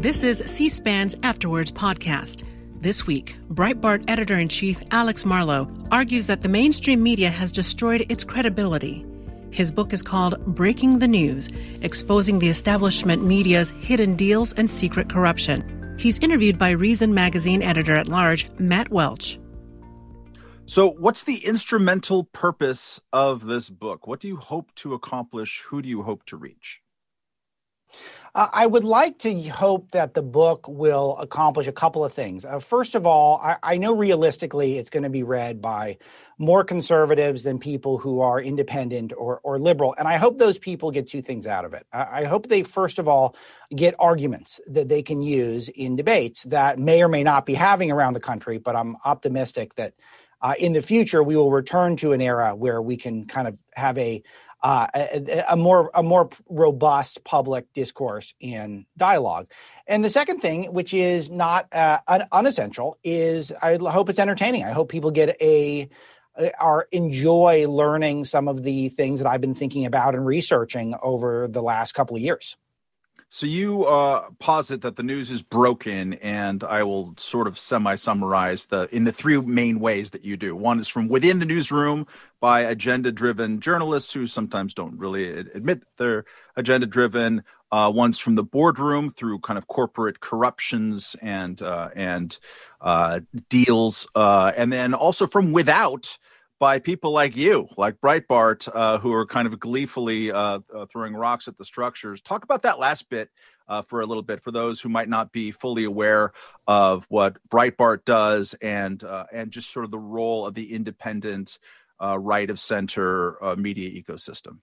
This is C SPAN's Afterwards podcast. This week, Breitbart editor in chief Alex Marlow argues that the mainstream media has destroyed its credibility. His book is called Breaking the News Exposing the Establishment Media's Hidden Deals and Secret Corruption. He's interviewed by Reason magazine editor at large, Matt Welch. So, what's the instrumental purpose of this book? What do you hope to accomplish? Who do you hope to reach? Uh, I would like to hope that the book will accomplish a couple of things. Uh, first of all, I, I know realistically it's going to be read by more conservatives than people who are independent or, or liberal. And I hope those people get two things out of it. I, I hope they, first of all, get arguments that they can use in debates that may or may not be having around the country, but I'm optimistic that. Uh, in the future, we will return to an era where we can kind of have a uh, a, a, more a more robust public discourse and dialogue. And the second thing, which is not uh, un- unessential, is I hope it's entertaining. I hope people get a are enjoy learning some of the things that I've been thinking about and researching over the last couple of years. So you uh, posit that the news is broken, and I will sort of semi-summarize the in the three main ways that you do. One is from within the newsroom by agenda-driven journalists who sometimes don't really admit they're agenda-driven. Uh, one's from the boardroom through kind of corporate corruptions and uh, and uh, deals, uh, and then also from without by people like you, like Breitbart, uh, who are kind of gleefully uh, uh, throwing rocks at the structures. Talk about that last bit uh, for a little bit for those who might not be fully aware of what Breitbart does and uh, and just sort of the role of the independent uh, right of center media ecosystem.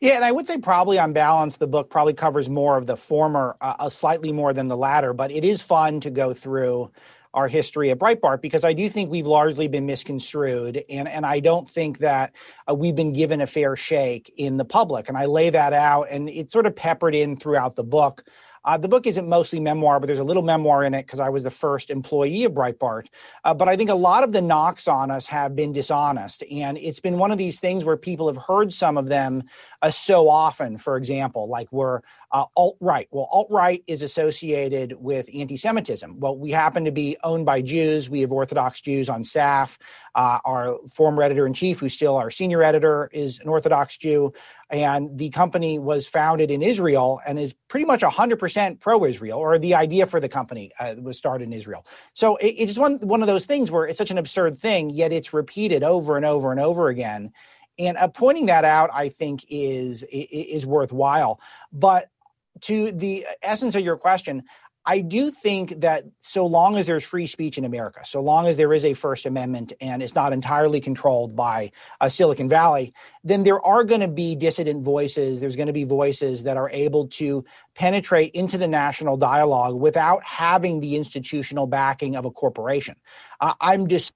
Yeah, and I would say probably on balance, the book probably covers more of the former, uh, slightly more than the latter. But it is fun to go through our history at Breitbart because I do think we've largely been misconstrued, and and I don't think that uh, we've been given a fair shake in the public. And I lay that out, and it's sort of peppered in throughout the book. Uh, the book isn't mostly memoir, but there's a little memoir in it because I was the first employee of Breitbart. Uh, but I think a lot of the knocks on us have been dishonest. And it's been one of these things where people have heard some of them uh, so often, for example, like we're uh, alt right. Well, alt right is associated with anti Semitism. Well, we happen to be owned by Jews. We have Orthodox Jews on staff. Uh, our former editor in chief, who's still our senior editor, is an Orthodox Jew. And the company was founded in Israel and is pretty much 100% pro Israel, or the idea for the company uh, was started in Israel. So it, it's one, one of those things where it's such an absurd thing, yet it's repeated over and over and over again and uh, pointing that out i think is is worthwhile but to the essence of your question I do think that so long as there's free speech in America, so long as there is a First Amendment and it's not entirely controlled by uh, Silicon Valley, then there are going to be dissident voices. There's going to be voices that are able to penetrate into the national dialogue without having the institutional backing of a corporation. Uh, I'm just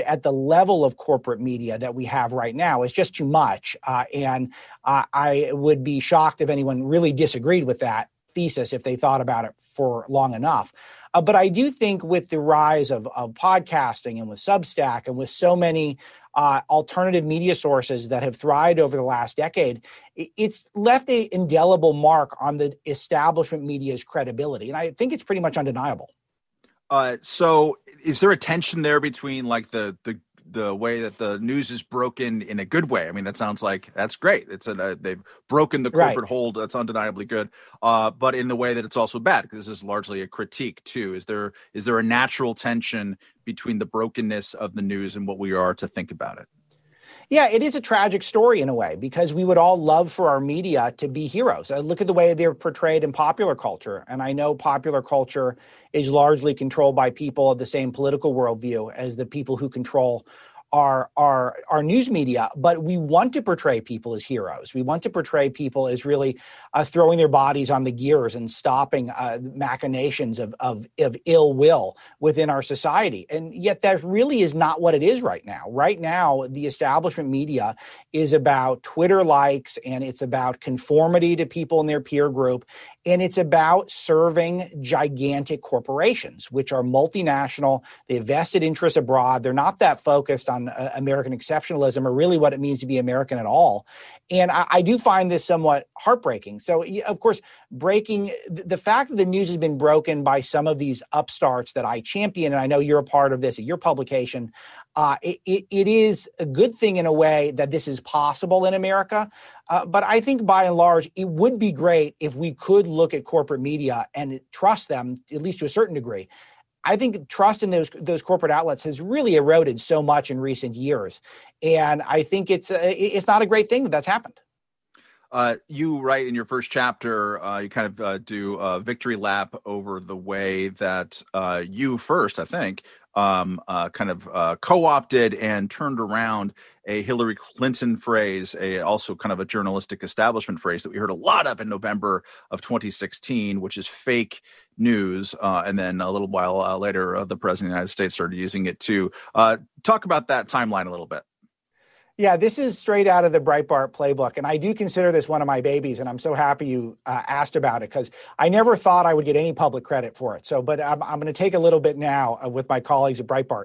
at the level of corporate media that we have right now is just too much. Uh, and uh, I would be shocked if anyone really disagreed with that thesis if they thought about it for long enough. Uh, but I do think with the rise of, of podcasting and with Substack and with so many uh, alternative media sources that have thrived over the last decade, it's left a indelible mark on the establishment media's credibility. And I think it's pretty much undeniable. Uh, so is there a tension there between like the the the way that the news is broken in a good way. I mean, that sounds like that's great. It's a uh, they've broken the corporate right. hold. That's undeniably good. Uh, but in the way that it's also bad, because this is largely a critique too. Is there is there a natural tension between the brokenness of the news and what we are to think about it? Yeah, it is a tragic story in a way because we would all love for our media to be heroes. I look at the way they're portrayed in popular culture, and I know popular culture is largely controlled by people of the same political worldview as the people who control our our our news media but we want to portray people as heroes. We want to portray people as really uh, throwing their bodies on the gears and stopping uh, machinations of, of of ill will within our society. And yet that really is not what it is right now. Right now the establishment media is about twitter likes and it's about conformity to people in their peer group and it's about serving gigantic corporations, which are multinational. They have vested interests abroad. They're not that focused on uh, American exceptionalism or really what it means to be American at all. And I, I, do find this somewhat heartbreaking. So, of course, breaking the fact that the news has been broken by some of these upstarts that I champion, and I know you're a part of this at your publication, uh, it, it, it is a good thing in a way that this is possible in America. Uh, but I think by and large, it would be great if we could look at corporate media and trust them, at least to a certain degree. I think trust in those those corporate outlets has really eroded so much in recent years, and I think it's uh, it's not a great thing that that's happened. Uh, you write in your first chapter, uh, you kind of uh, do a victory lap over the way that uh, you first, I think, um, uh, kind of co-opted and turned around a Hillary Clinton phrase, a also kind of a journalistic establishment phrase that we heard a lot of in November of 2016, which is fake news. And then a little while later, the president of the United States started using it too. Talk about that timeline a little bit. Yeah, this is straight out of the Breitbart playbook. And I do consider this one of my babies. And I'm so happy you uh, asked about it because I never thought I would get any public credit for it. So, but I'm, I'm going to take a little bit now uh, with my colleagues at Breitbart.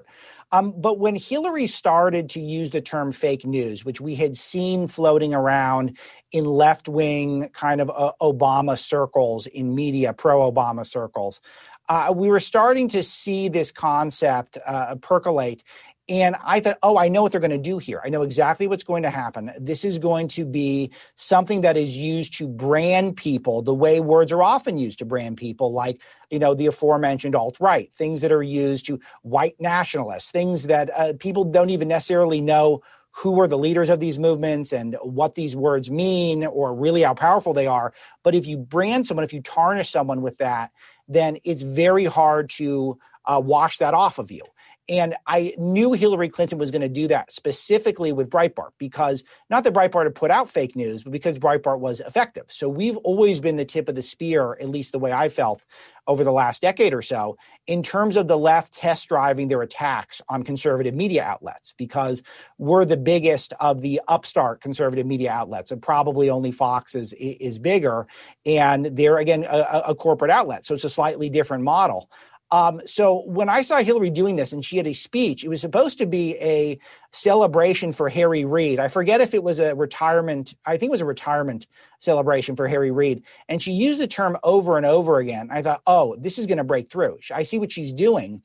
Um, but when Hillary started to use the term fake news, which we had seen floating around in left wing kind of uh, Obama circles, in media, pro Obama circles, uh, we were starting to see this concept uh, percolate. And I thought, oh, I know what they're going to do here. I know exactly what's going to happen. This is going to be something that is used to brand people the way words are often used to brand people, like, you know, the aforementioned alt right, things that are used to white nationalists, things that uh, people don't even necessarily know who are the leaders of these movements and what these words mean or really how powerful they are. But if you brand someone, if you tarnish someone with that, then it's very hard to uh, wash that off of you. And I knew Hillary Clinton was going to do that specifically with Breitbart because not that Breitbart had put out fake news, but because Breitbart was effective. So we've always been the tip of the spear, at least the way I felt over the last decade or so, in terms of the left test driving their attacks on conservative media outlets because we're the biggest of the upstart conservative media outlets, and probably only Fox is is bigger, and they're again a, a corporate outlet, so it's a slightly different model. Um, so when I saw Hillary doing this and she had a speech, it was supposed to be a celebration for Harry Reid. I forget if it was a retirement, I think it was a retirement celebration for Harry Reid. And she used the term over and over again. I thought, oh, this is going to break through. I see what she's doing.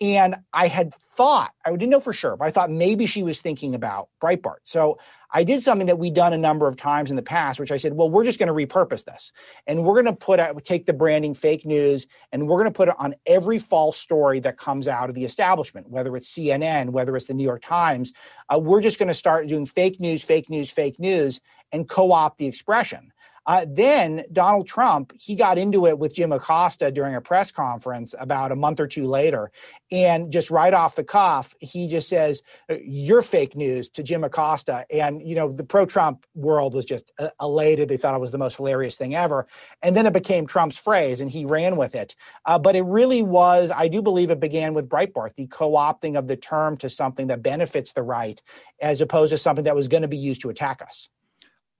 And I had thought, I didn't know for sure, but I thought maybe she was thinking about Breitbart. So I did something that we'd done a number of times in the past, which I said, well, we're just going to repurpose this. And we're going to put out, take the branding fake news and we're going to put it on every false story that comes out of the establishment, whether it's CNN, whether it's the New York Times. Uh, we're just going to start doing fake news, fake news, fake news, and co opt the expression. Uh, then Donald Trump, he got into it with Jim Acosta during a press conference about a month or two later. And just right off the cuff, he just says, uh, You're fake news to Jim Acosta. And, you know, the pro Trump world was just uh, elated. They thought it was the most hilarious thing ever. And then it became Trump's phrase and he ran with it. Uh, but it really was, I do believe it began with Breitbart, the co opting of the term to something that benefits the right as opposed to something that was going to be used to attack us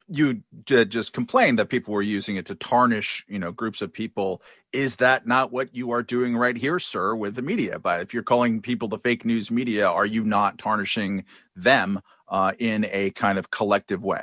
you just complained that people were using it to tarnish you know groups of people is that not what you are doing right here sir with the media but if you're calling people the fake news media are you not tarnishing them uh, in a kind of collective way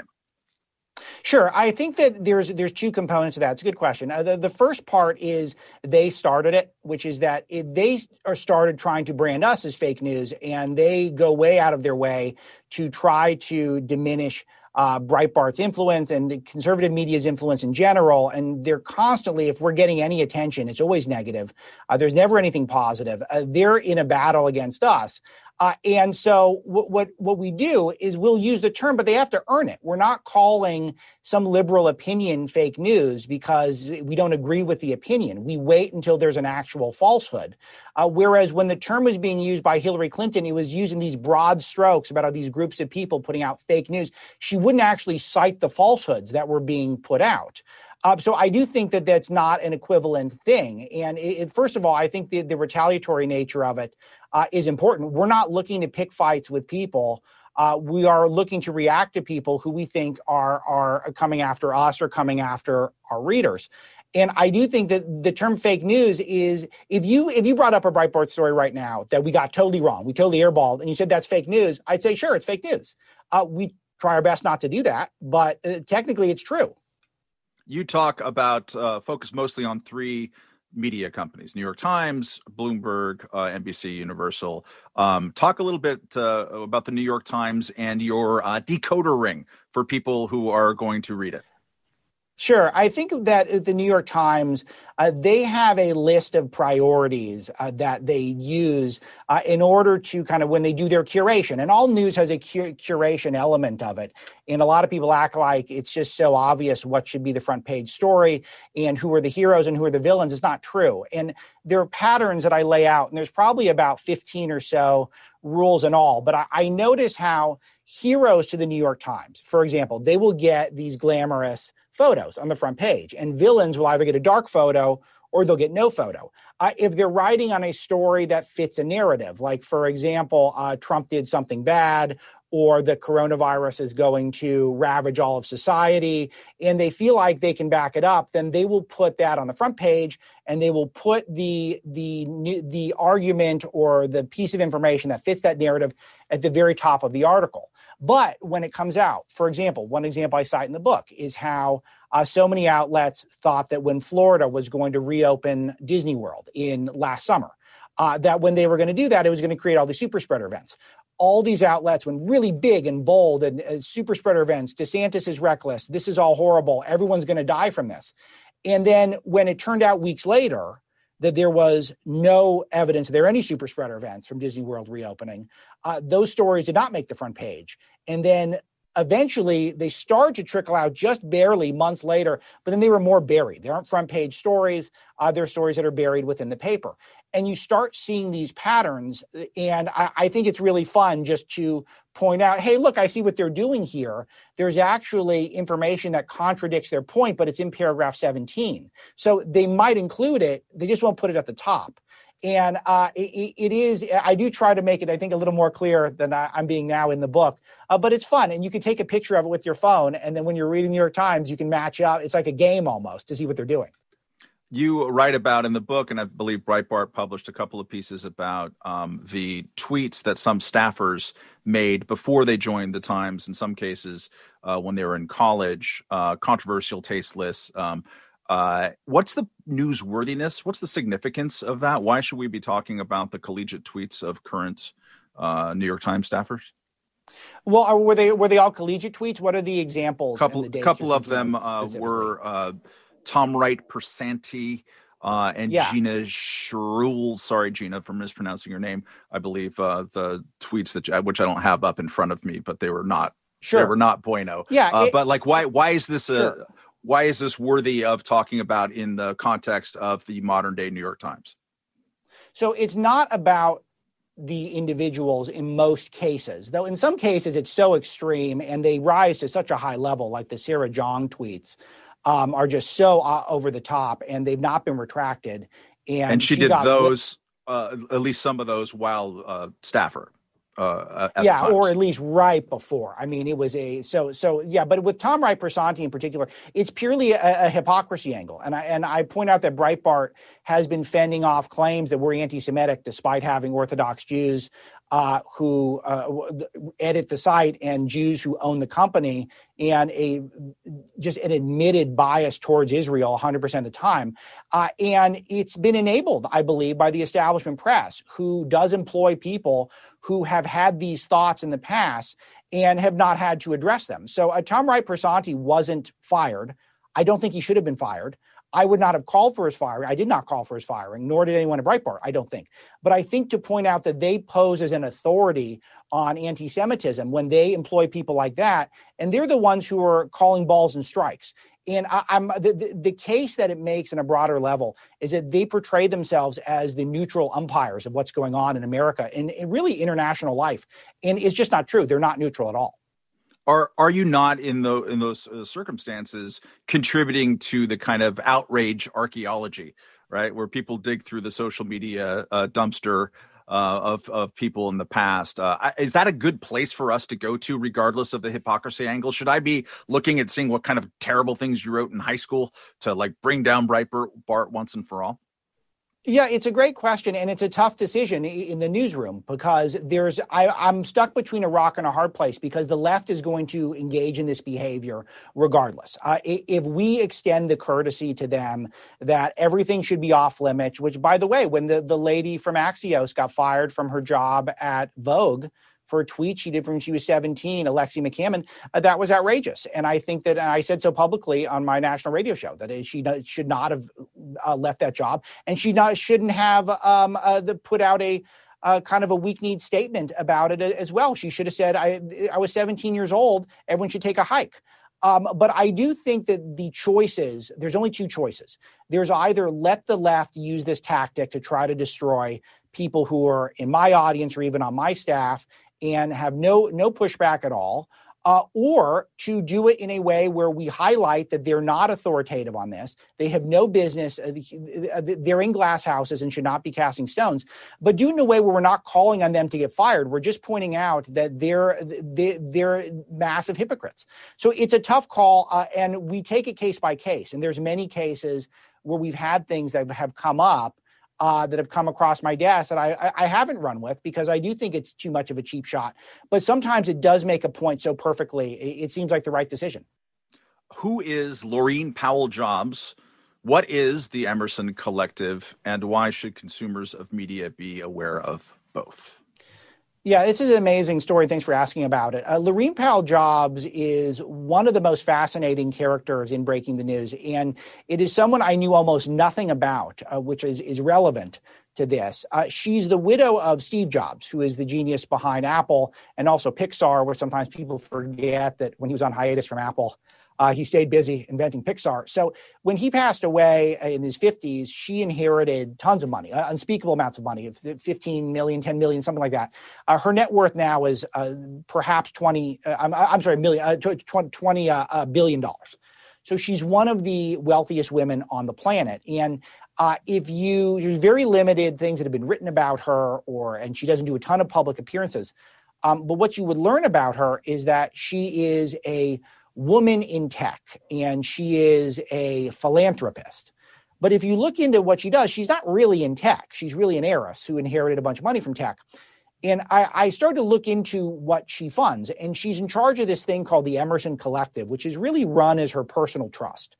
Sure, I think that there's there's two components to that. It's a good question. Uh, the, the first part is they started it, which is that it, they are started trying to brand us as fake news, and they go way out of their way to try to diminish uh, Breitbart's influence and the conservative media's influence in general. And they're constantly, if we're getting any attention, it's always negative. Uh, there's never anything positive. Uh, they're in a battle against us. Uh, and so what, what what we do is we'll use the term, but they have to earn it. We're not calling some liberal opinion fake news because we don't agree with the opinion. We wait until there's an actual falsehood. Uh, whereas when the term was being used by Hillary Clinton, it was using these broad strokes about these groups of people putting out fake news. She wouldn't actually cite the falsehoods that were being put out. Uh, so I do think that that's not an equivalent thing. And it, it, first of all, I think the, the retaliatory nature of it uh, is important. We're not looking to pick fights with people. Uh, we are looking to react to people who we think are are coming after us or coming after our readers. And I do think that the term fake news is if you if you brought up a Breitbart story right now that we got totally wrong, we totally airballed, and you said that's fake news, I'd say sure, it's fake news. Uh, we try our best not to do that, but uh, technically it's true. You talk about uh, focus mostly on three media companies new york times bloomberg uh, nbc universal. Um, talk a little bit uh, about the new york times and your uh, decoder ring for people who are going to read it Sure. I think that the New York Times, uh, they have a list of priorities uh, that they use uh, in order to kind of when they do their curation. And all news has a cur- curation element of it. And a lot of people act like it's just so obvious what should be the front page story and who are the heroes and who are the villains. It's not true. And there are patterns that I lay out, and there's probably about 15 or so rules and all. But I, I notice how heroes to the New York Times, for example, they will get these glamorous photos on the front page. And villains will either get a dark photo or they'll get no photo. Uh, if they're writing on a story that fits a narrative, like, for example, uh, Trump did something bad, or the coronavirus is going to ravage all of society, and they feel like they can back it up, then they will put that on the front page, and they will put the the the argument or the piece of information that fits that narrative at the very top of the article. But when it comes out, for example, one example I cite in the book is how uh, so many outlets thought that when Florida was going to reopen Disney World in last summer, uh, that when they were going to do that, it was going to create all the super spreader events. All these outlets, when really big and bold and uh, super spreader events, DeSantis is reckless. This is all horrible. Everyone's going to die from this. And then when it turned out weeks later that there was no evidence there any super spreader events from Disney World reopening. Uh, those stories did not make the front page. And then eventually they started to trickle out just barely months later, but then they were more buried. They aren't front page stories. Uh, they're stories that are buried within the paper. And you start seeing these patterns. And I, I think it's really fun just to point out hey, look, I see what they're doing here. There's actually information that contradicts their point, but it's in paragraph 17. So they might include it, they just won't put it at the top and uh, it, it is i do try to make it i think a little more clear than I, am being now in the book uh, but it's fun and you can take a picture of it with your phone and then when you're reading the new york times you can match up it's like a game almost to see what they're doing you write about in the book, and I believe Breitbart published a couple of pieces about um, the tweets that some staffers made before they joined the Times. In some cases, uh, when they were in college, uh, controversial, tasteless. Um, uh, what's the newsworthiness? What's the significance of that? Why should we be talking about the collegiate tweets of current uh, New York Times staffers? Well, were they were they all collegiate tweets? What are the examples? Couple couple of them uh, were uh, Tom Wright Piersanti. Uh, and yeah. Gina Shrule, sorry Gina for mispronouncing your name. I believe uh, the tweets that which I don't have up in front of me, but they were not Sure. They were not bueno. Yeah. Uh, it, but like, why, why is this a, why is this worthy of talking about in the context of the modern day New York Times? So it's not about the individuals in most cases, though in some cases it's so extreme and they rise to such a high level, like the Sarah Jeong tweets um, are just so uh, over the top and they've not been retracted. And, and she, she did those, uh, at least some of those while uh, staffer uh, yeah, or at least right before. I mean, it was a so so yeah. But with Tom Wright Piersanti in particular, it's purely a, a, hypocrisy angle, and I and I point out that Breitbart has been fending off claims that we're anti-Semitic despite having Orthodox Jews uh, who uh, edit the site and Jews who own the company, and a just an admitted bias towards Israel 100% of the time. Uh, and it's been enabled, I believe, by the establishment press, who does employ people who have had these thoughts in the past and have not had to address them. So uh, Tom Wright Piersanti wasn't fired. I don't think he should have been fired. I would not have called for his firing. I did not call for his firing, nor did anyone at Breitbart, I don't think. But I think to point out that they pose as an authority on anti Semitism when they employ people like that, and they're the ones who are calling balls and strikes. And I, am the, the, the case that it makes on a broader level is that they portray themselves as the neutral umpires of what's going on in America and, and really international life. And it's just not true. They're not neutral at all are are you not in the in those uh, circumstances contributing to the kind of outrage archaeology right? Where people dig through the social media uh, dumpster uh, of of people in the past. Uh, is that a good place for us to go to regardless of the hypocrisy angle? Should i be looking at seeing what kind of terrible things you wrote in high school to like bring down breitbart Bart once and for all yeah, it's a great question, and it's a tough decision in the newsroom because there's I, I'm stuck between a rock and a hard place because the left is going to engage in this behavior regardless. Uh, if we extend the courtesy to them that everything should be off limits, which by the way, when the the lady from Axios got fired from her job at Vogue for a tweet she did from when she was 17, Alexi McCammond, uh, that was outrageous. And I think that I said so publicly on my national radio show that she should not have uh, left that job, and she not shouldn't have um, uh, the, put out a uh, kind of a weak need statement about it as well. She should have said, I, I was 17 years old, everyone should take a hike. Um, but I do think that the choices, there's only two choices. There's either let the left use this tactic to try to destroy people who are in my audience or even on my staff and have no no pushback at all uh, or to do it in a way where we highlight that they're not authoritative on this. They have no business. Uh, uh they're in glass houses and should not be casting stones. But do it in a way where we're not calling on them to get fired. We're just pointing out that they're they're, massive hypocrites. So it's a tough call, uh, and we take it case by case. And there's many cases where we've had things that have come up uh, that have come across my desk that I, I haven't run with because I do think it's too much of a cheap shot. But sometimes it does make a point so perfectly, it, it seems like the right decision. Who is Laurene Powell Jobs? What is the Emerson Collective, and why should consumers of media be aware of both? Yeah, this is an amazing story. Thanks for asking about it. Uh, Laurene Powell Jobs is one of the most fascinating characters in breaking the news, and it is someone I knew almost nothing about, uh, which is, is relevant to this. Uh, she's the widow of Steve Jobs, who is the genius behind Apple and also Pixar, where sometimes people forget that when he was on hiatus from Apple, uh, he stayed busy inventing Pixar. So when he passed away in his 50s, she inherited tons of money, uh, unspeakable amounts of money, 15 million, 10 million, something like that. Uh, her net worth now is uh, perhaps 20, uh, I'm, I'm, sorry, million, uh, 20, 20 billion dollars. So she's one of the wealthiest women on the planet. And uh, if you there's very limited things that have been written about her or and she doesn't do a ton of public appearances um, but what you would learn about her is that she is a woman in tech and she is a philanthropist. But if you look into what she does, she's not really in tech. She's really an heiress who inherited a bunch of money from tech. And I, I, started to look into what she funds, and she's in charge of this thing called the Emerson Collective, which is really run as her personal trust.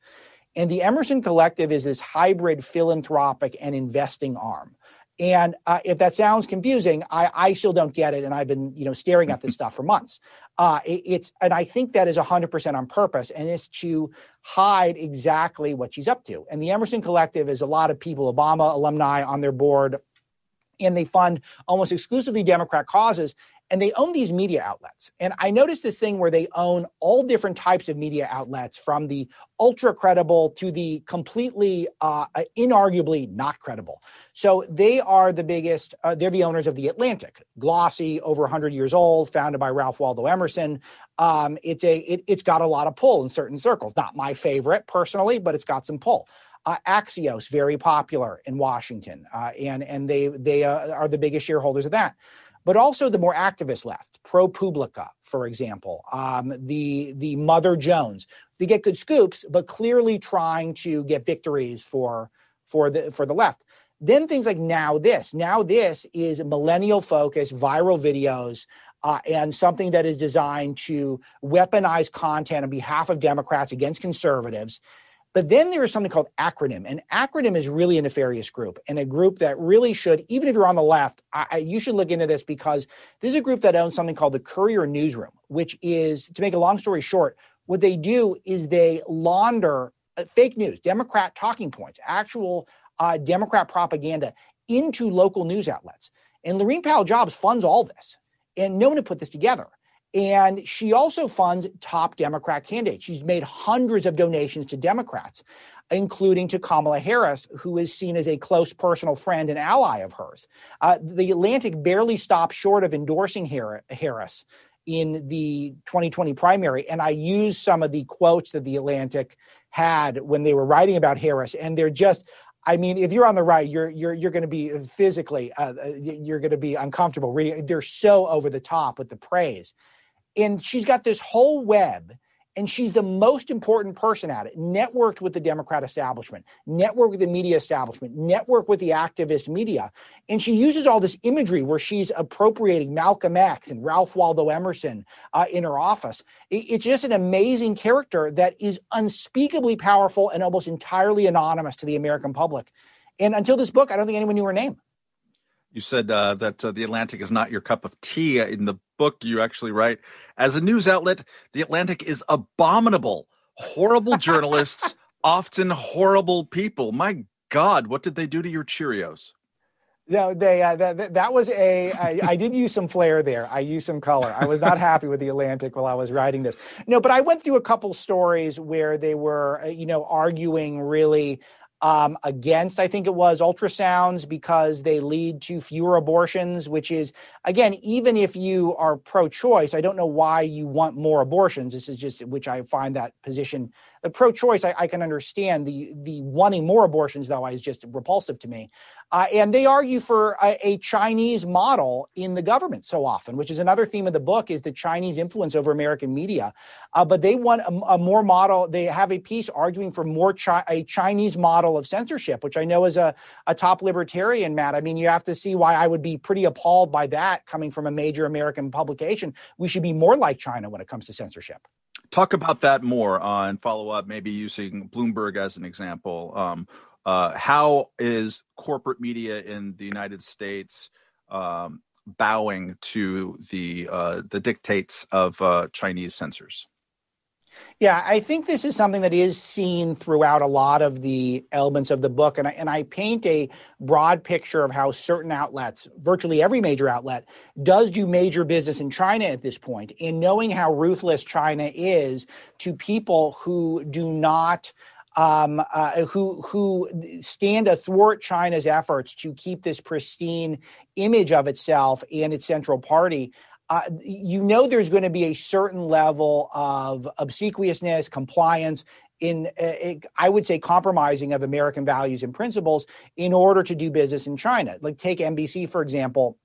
And the Emerson Collective is this hybrid philanthropic and investing arm. And uh, if that sounds confusing, I, I still don't get it, and I've been you know staring at this stuff for months. Uh, it, it's and I think that is hundred percent on purpose, and it's to hide exactly what she's up to. And the Emerson Collective is a lot of people, Obama alumni on their board, and they fund almost exclusively Democrat causes and they own these media outlets. And I noticed this thing where they own all different types of media outlets, from the ultra credible to the completely, uh, inarguably not credible. So they are the biggest. Uh, they're the owners of the Atlantic, glossy, over 100 years old, founded by Ralph Waldo Emerson. Um, it's a it, it's got a lot of pull in certain circles. Not my favorite personally, but it's got some pull. Uh, Axios, very popular in Washington, uh, and and they they uh, are the biggest shareholders of that but also the more activist left, ProPublica, for example, um, the the Mother Jones. They get good scoops, but clearly trying to get victories for for the for the left. Then things like now this, now this is millennial focused viral videos uh, and something that is designed to weaponize content on behalf of Democrats against conservatives but then there is something called acronym. And acronym is really a nefarious group and a group that really should, even if you're on the left, I, you should look into this because this is a group that owns something called the Courier Newsroom, which is, to make a long story short, what they do is they launder uh, fake news, Democrat talking points, actual uh, Democrat propaganda into local news outlets. And Laurene Powell Jobs funds all this, and no one had put this together. And she also funds top Democrat candidates. She's made hundreds of donations to Democrats, including to Kamala Harris, who is seen as a close personal friend and ally of hers. Uh, the Atlantic barely stopped short of endorsing Harris in the 2020 primary. And I used some of the quotes that the Atlantic had when they were writing about Harris, and they're just I mean, if you're on the right, you're you're you're going to be physically uh, uh you're going to be uncomfortable reading. They're so over the top with the praise, and she's got this whole web and she's the most important person at it. Networked with the democrat establishment networked with the media establishment network with the activist media. And she uses all this imagery where she's appropriating malcolm x and ralph waldo emerson uh, in her office. It, it's just an amazing character that is unspeakably powerful and almost entirely anonymous to the american public. And until this book i don't think anyone knew her name. You said uh, that uh, the Atlantic is not your cup of tea. In the book, you actually write, as a news outlet, the Atlantic is abominable. Horrible journalists, often horrible people. My God, what did they do to your Cheerios? No, they uh, that, that was a. I, I did use some flair there. I used some color. I was not happy with the Atlantic while I was writing this. No, but I went through a couple stories where they were, uh, you know, arguing really um, against, I think it was, ultrasounds because they lead to fewer abortions, which is, again, even if you are pro choice, I don't know why you want more abortions. This is just, which I find that position the pro-choice I, I, can understand. The the wanting more abortions though is just repulsive to me. Uh, and they argue for a, a, chinese model in the government so often which is another theme of the book is the chinese influence over american media. Uh, but they want a, a, more model they have a piece arguing for more chi- a chinese model of censorship which i know is a, a top libertarian matt. I mean you have to see why i would be pretty appalled by that coming from a major american publication. We should be more like china when it comes to censorship talk about that more uh, and follow up, maybe using Bloomberg as an example. Um, uh, how is corporate media in the United States um, bowing to the uh, the dictates of uh, Chinese censors? Yeah, I think this is something that is seen throughout a lot of the elements of the book. And I, and I paint a broad picture of how certain outlets, virtually every major outlet, does do major business in China at this point. And knowing how ruthless China is to people who do not um, uh, who who stand athwart China's efforts to keep this pristine image of itself and its central party uh, you know there's going to be a certain level of obsequiousness, compliance, in uh, I would say compromising of American values and principles in order to do business in China. Like take NBC for example,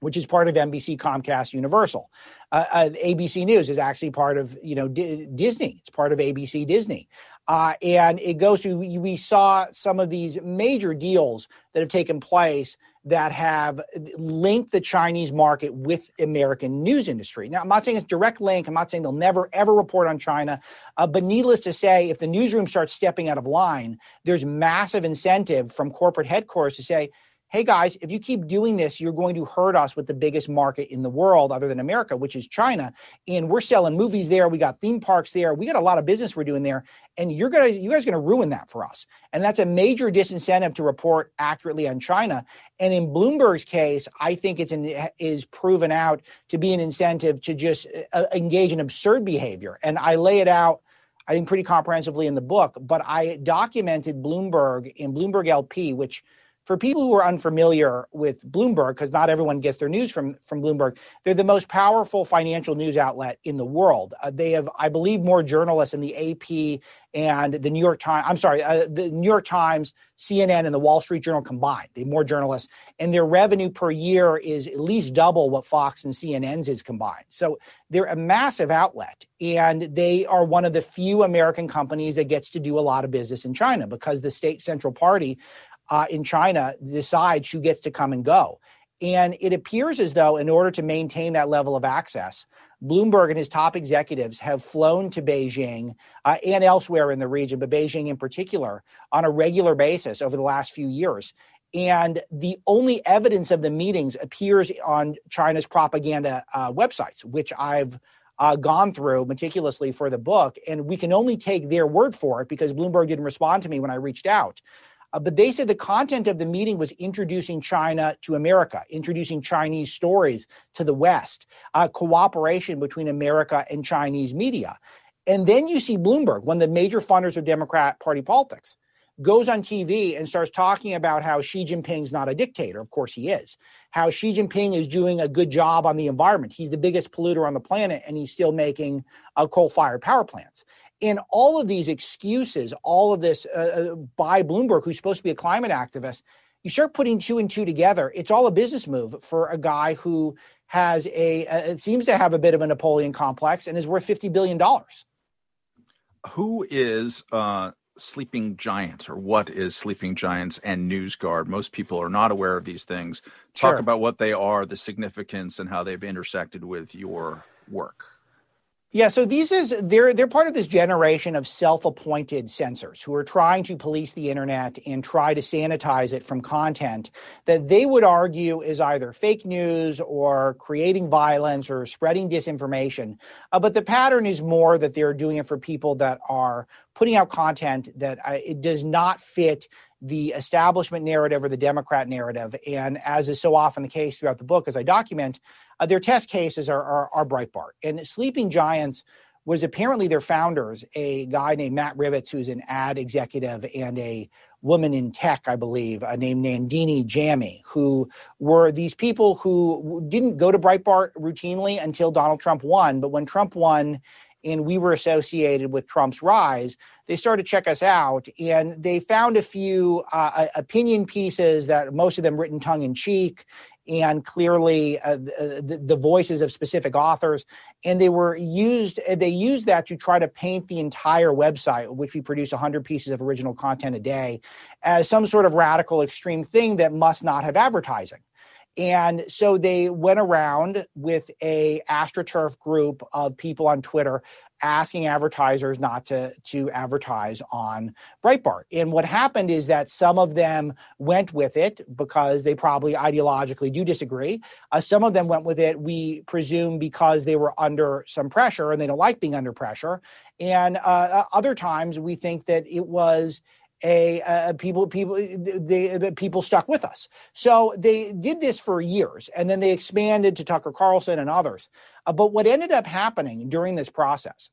which is part of NBC, Comcast, Universal. Uh, uh, ABC News is actually part of you know D- Disney. It's part of ABC Disney. Uh, and it goes through, we saw some of these major deals that have taken place that have linked the Chinese market with American news industry. Now, I'm not saying it's direct link. I'm not saying they'll never ever report on China. Uh, but needless to say, if the newsroom starts stepping out of line, there's massive incentive from corporate headquarters to say, hey guys, if you keep doing this, you're going to hurt us with the biggest market in the world other than America, which is China. And we're selling movies there. We got theme parks there. We got a lot of business we're doing there. And you're gonna, you guys are gonna ruin that for us. And that's a major disincentive to report accurately on China. And in Bloomberg's case, I think it's an, is proven out to be an incentive to just uh, engage in absurd behavior. And I lay it out. I think pretty comprehensively in the book, but I documented Bloomberg in Bloomberg LP, which for people who are unfamiliar with Bloomberg, because not everyone gets their news from, from Bloomberg, they're the most powerful financial news outlet in the world. Uh, they have, I believe, more journalists in the AP and the New York Times. I'm sorry, uh, the New York Times, CNN, and the Wall Street Journal combined. They have more journalists, and their revenue per year is at least double what Fox and CNN's is combined. So they're a massive outlet, and they are one of the few American companies that gets to do a lot of business in China because the state central party uh, in China decides who gets to come and go. And it appears as though, in order to maintain that level of access, Bloomberg and his top executives have flown to Beijing uh, and elsewhere in the region, but Beijing in particular, on a regular basis over the last few years. And the only evidence of the meetings appears on China's propaganda uh, websites, which I've uh, gone through meticulously for the book. And we can only take their word for it because Bloomberg didn't respond to me when I reached out. Uh, but they said the content of the meeting was introducing China to America, introducing Chinese stories to the West, uh, cooperation between America and Chinese media. And then you see Bloomberg, one of the major funders of Democrat Party politics, goes on TV and starts talking about how Xi Jinping's not a dictator. Of course, he is. How Xi Jinping is doing a good job on the environment. He's the biggest polluter on the planet, and he's still making uh, coal fired power plants in all of these excuses, all of this uh, uh, by Bloomberg, who's supposed to be a climate activist, you start putting two and two together. It's all a business move for a guy who has a, uh, it seems to have a bit of a Napoleon complex and is worth $50 billion. Who is uh, Sleeping Giants or what is Sleeping Giants and NewsGuard? Most people are not aware of these things. Talk sure. about what they are, the significance, and how they've intersected with your work. Yeah, so these is they're they're part of this generation of self-appointed censors who are trying to police the internet and try to sanitize it from content that they would argue is either fake news or creating violence or spreading disinformation. Uh, but the pattern is more that they're doing it for people that are putting out content that uh, it does not fit the establishment narrative or the Democrat narrative. And as is so often the case throughout the book, as I document, uh, their test cases are, are, are Breitbart. And Sleeping Giants was apparently their founders, a guy named Matt Rivitz, who's an ad executive, and a woman in tech, I believe, uh, named Nandini Jammi, who were these people who didn't go to Breitbart routinely until Donald Trump won. But when Trump won, and we were associated with Trump's rise, they started to check us out and they found a few uh, opinion pieces that most of them written tongue in cheek and clearly uh, the, the, voices of specific authors and they were used they used that to try to paint the entire website which we produce 100 pieces of original content a day as some sort of radical extreme thing that must not have advertising and so they went around with a astroturf group of people on Twitter asking advertisers not to to advertise on Breitbart. And what happened is that some of them went with it because they probably ideologically do disagree. Uh, some of them went with it, we presume, because they were under some pressure and they don't like being under pressure. And uh, uh other times we think that it was a uh, people people they, people stuck with us. So they did this for years, and then they expanded to Tucker Carlson and others. Uh, but what ended up happening during this process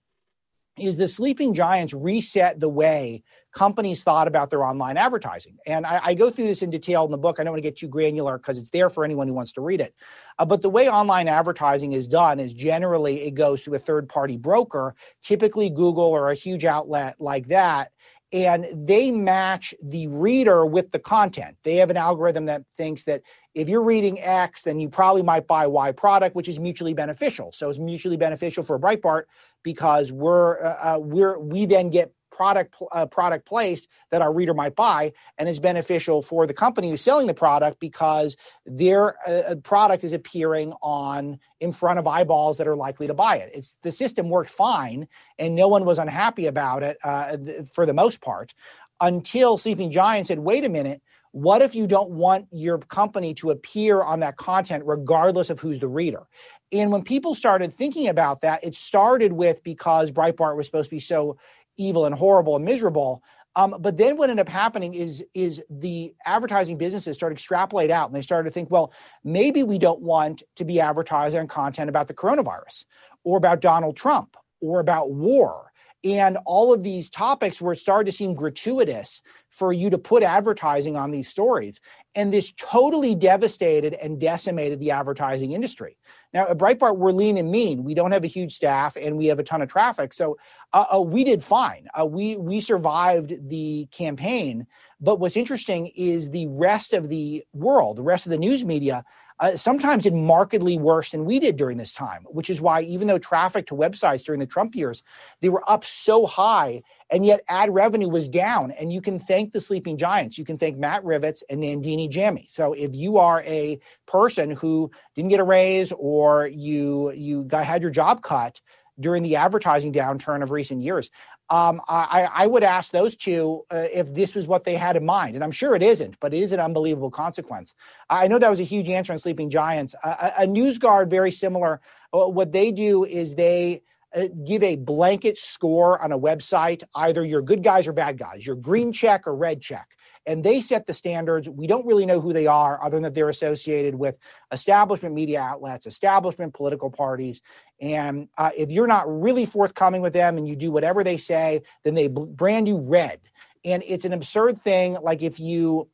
is the sleeping giants reset the way companies thought about their online advertising. And I, I, go through this in detail in the book. I don't want to get too granular because it's there for anyone who wants to read it. Uh, but the way online advertising is done is generally it goes to a third party broker, typically Google or a huge outlet like that and they match the reader with the content. They have an algorithm that thinks that if you're reading X, then you probably might buy Y product, which is mutually beneficial. So it's mutually beneficial for Breitbart because we're uh, uh we're we then get product uh, product placed that our reader might buy and is beneficial for the company who's selling the product because their uh, uh, product is appearing on in front of eyeballs that are likely to buy it. It's the system worked fine and no one was unhappy about it uh, for the most part until sleeping giant said wait a minute what if you don't want your company to appear on that content regardless of who's the reader? And when people started thinking about that, it started with because Breitbart was supposed to be so evil and horrible and miserable. Um, but then what ended up happening is is the advertising businesses started to extrapolate out and they started to think, well, maybe we don't want to be advertising on content about the coronavirus or about Donald Trump or about war and all of these topics were started to seem gratuitous for you to put advertising on these stories. And this totally devastated and decimated the advertising industry. Now, at Breitbart, we're lean and mean. We don't have a huge staff and we have a ton of traffic. So uh, uh, we did fine. Uh, we, we survived the campaign. But what's interesting is the rest of the world, the rest of the news media, uh, sometimes did markedly worse than we did during this time, which is why even though traffic to websites during the Trump years, they were up so high and yet ad revenue was down. And you can thank the sleeping giants. You can thank Matt Rivitz and Nandini Jammi. So if you are a person who didn't get a raise or you you got, had your job cut, during the advertising downturn of recent years. Um, I, I, would ask those two uh, if this was what they had in mind. And I'm sure it isn't, but it is an unbelievable consequence. I know that was a huge answer on Sleeping Giants. A, a NewsGuard, very similar. Uh, what they do is they uh, give a blanket score on a website either you're good guys or bad guys, you're green check or red check and they set the standards. We don't really know who they are, other than that they're associated with establishment media outlets, establishment political parties. And uh, if you're not really forthcoming with them and you do whatever they say, then they brand you red. And it's an absurd thing. Like if you,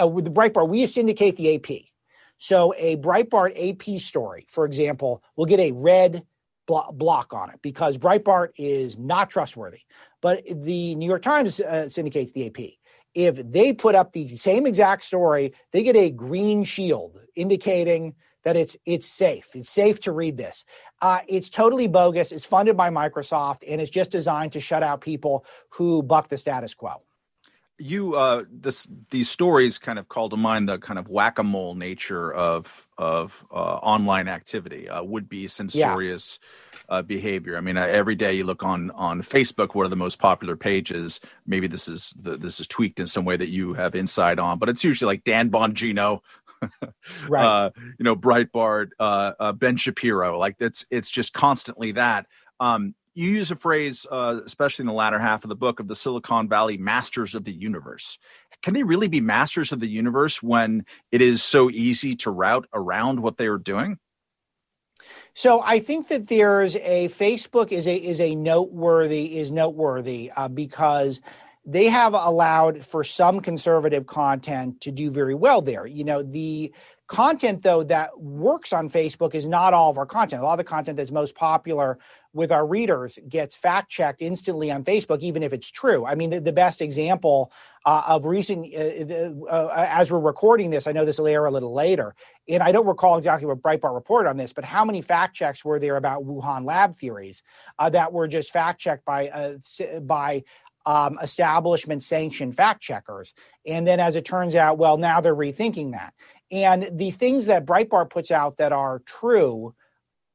uh, with the Breitbart, we syndicate the AP. So a Breitbart AP story, for example, will get a red block on it because Breitbart is not trustworthy. But the New York Times uh, syndicates the AP if they put up the same exact story, they get a green shield indicating that it's it's safe. It's safe to read this. Uh, it's totally bogus. It's funded by Microsoft and it's just designed to shut out people who buck the status quo you uh this these stories kind of call to mind the kind of whack-a-mole nature of of uh, online activity uh, would be censorious yeah. uh, behavior i mean uh, every day you look on on facebook what are the most popular pages maybe this is the, this is tweaked in some way that you have insight on but it's usually like dan bongino right. Uh, you know breitbart uh, ben shapiro like it's it's just constantly that um, you use a phrase, uh, especially in the latter half of the book, of the Silicon Valley masters of the universe. Can they really be masters of the universe when it is so easy to route around what they are doing? So I think that there's a Facebook is a is a noteworthy is noteworthy uh, because they have allowed for some conservative content to do very well there. You know the content though that works on Facebook is not all of our content. A lot of the content that's most popular with our readers gets fact checked instantly on Facebook, even if it's true. I mean, the, the best example uh, of recent, uh, uh, as we're recording this, I know this will air a little later, and I don't recall exactly what Breitbart reported on this, but how many fact checks were there about Wuhan lab theories uh, that were just fact checked by uh, by um, establishment sanctioned fact checkers? And then, as it turns out, well, now they're rethinking that. And the things that Breitbart puts out that are true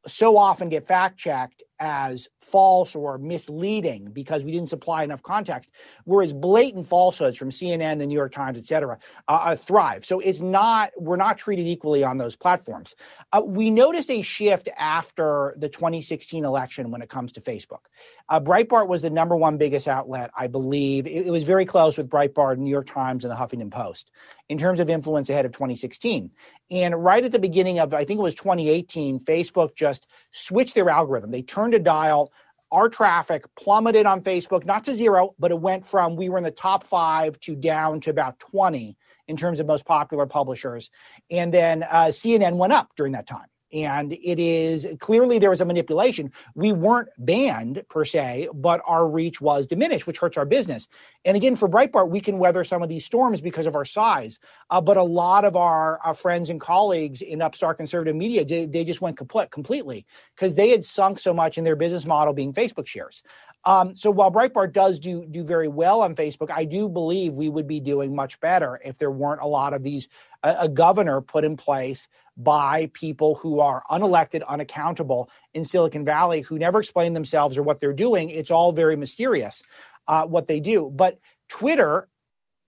so often get fact checked as false or misleading because we didn't supply enough context, whereas blatant falsehoods from CNN, the New York Times, et cetera, uh, uh, thrive. So it's not, we're not treated equally on those platforms. Uh, we noticed a shift after the 2016 election when it comes to Facebook. Uh, Breitbart was the number one biggest outlet, I believe. It, it was very close with Breitbart, New York Times, and the Huffington Post in terms of influence ahead of 2016. And right at the beginning of, I think it was 2018, Facebook just switched their algorithm. They turned a dial. Our traffic plummeted on Facebook, not to zero, but it went from we were in the top five to down to about 20 in terms of most popular publishers. And then uh, CNN went up during that time and it is clearly there was a manipulation. We weren't banned per se, but our reach was diminished, which hurts our business. And again, for Breitbart, we can weather some of these storms because of our size. Uh, but a lot of our, our, friends and colleagues in upstart conservative media, they, they just went complete, completely because they had sunk so much in their business model being Facebook shares. Um, so while Breitbart does do do very well on Facebook, I do believe we would be doing much better if there weren't a lot of these a, a governor put in place by people who are unelected, unaccountable in Silicon Valley, who never explain themselves or what they're doing. It's all very mysterious uh, what they do. But Twitter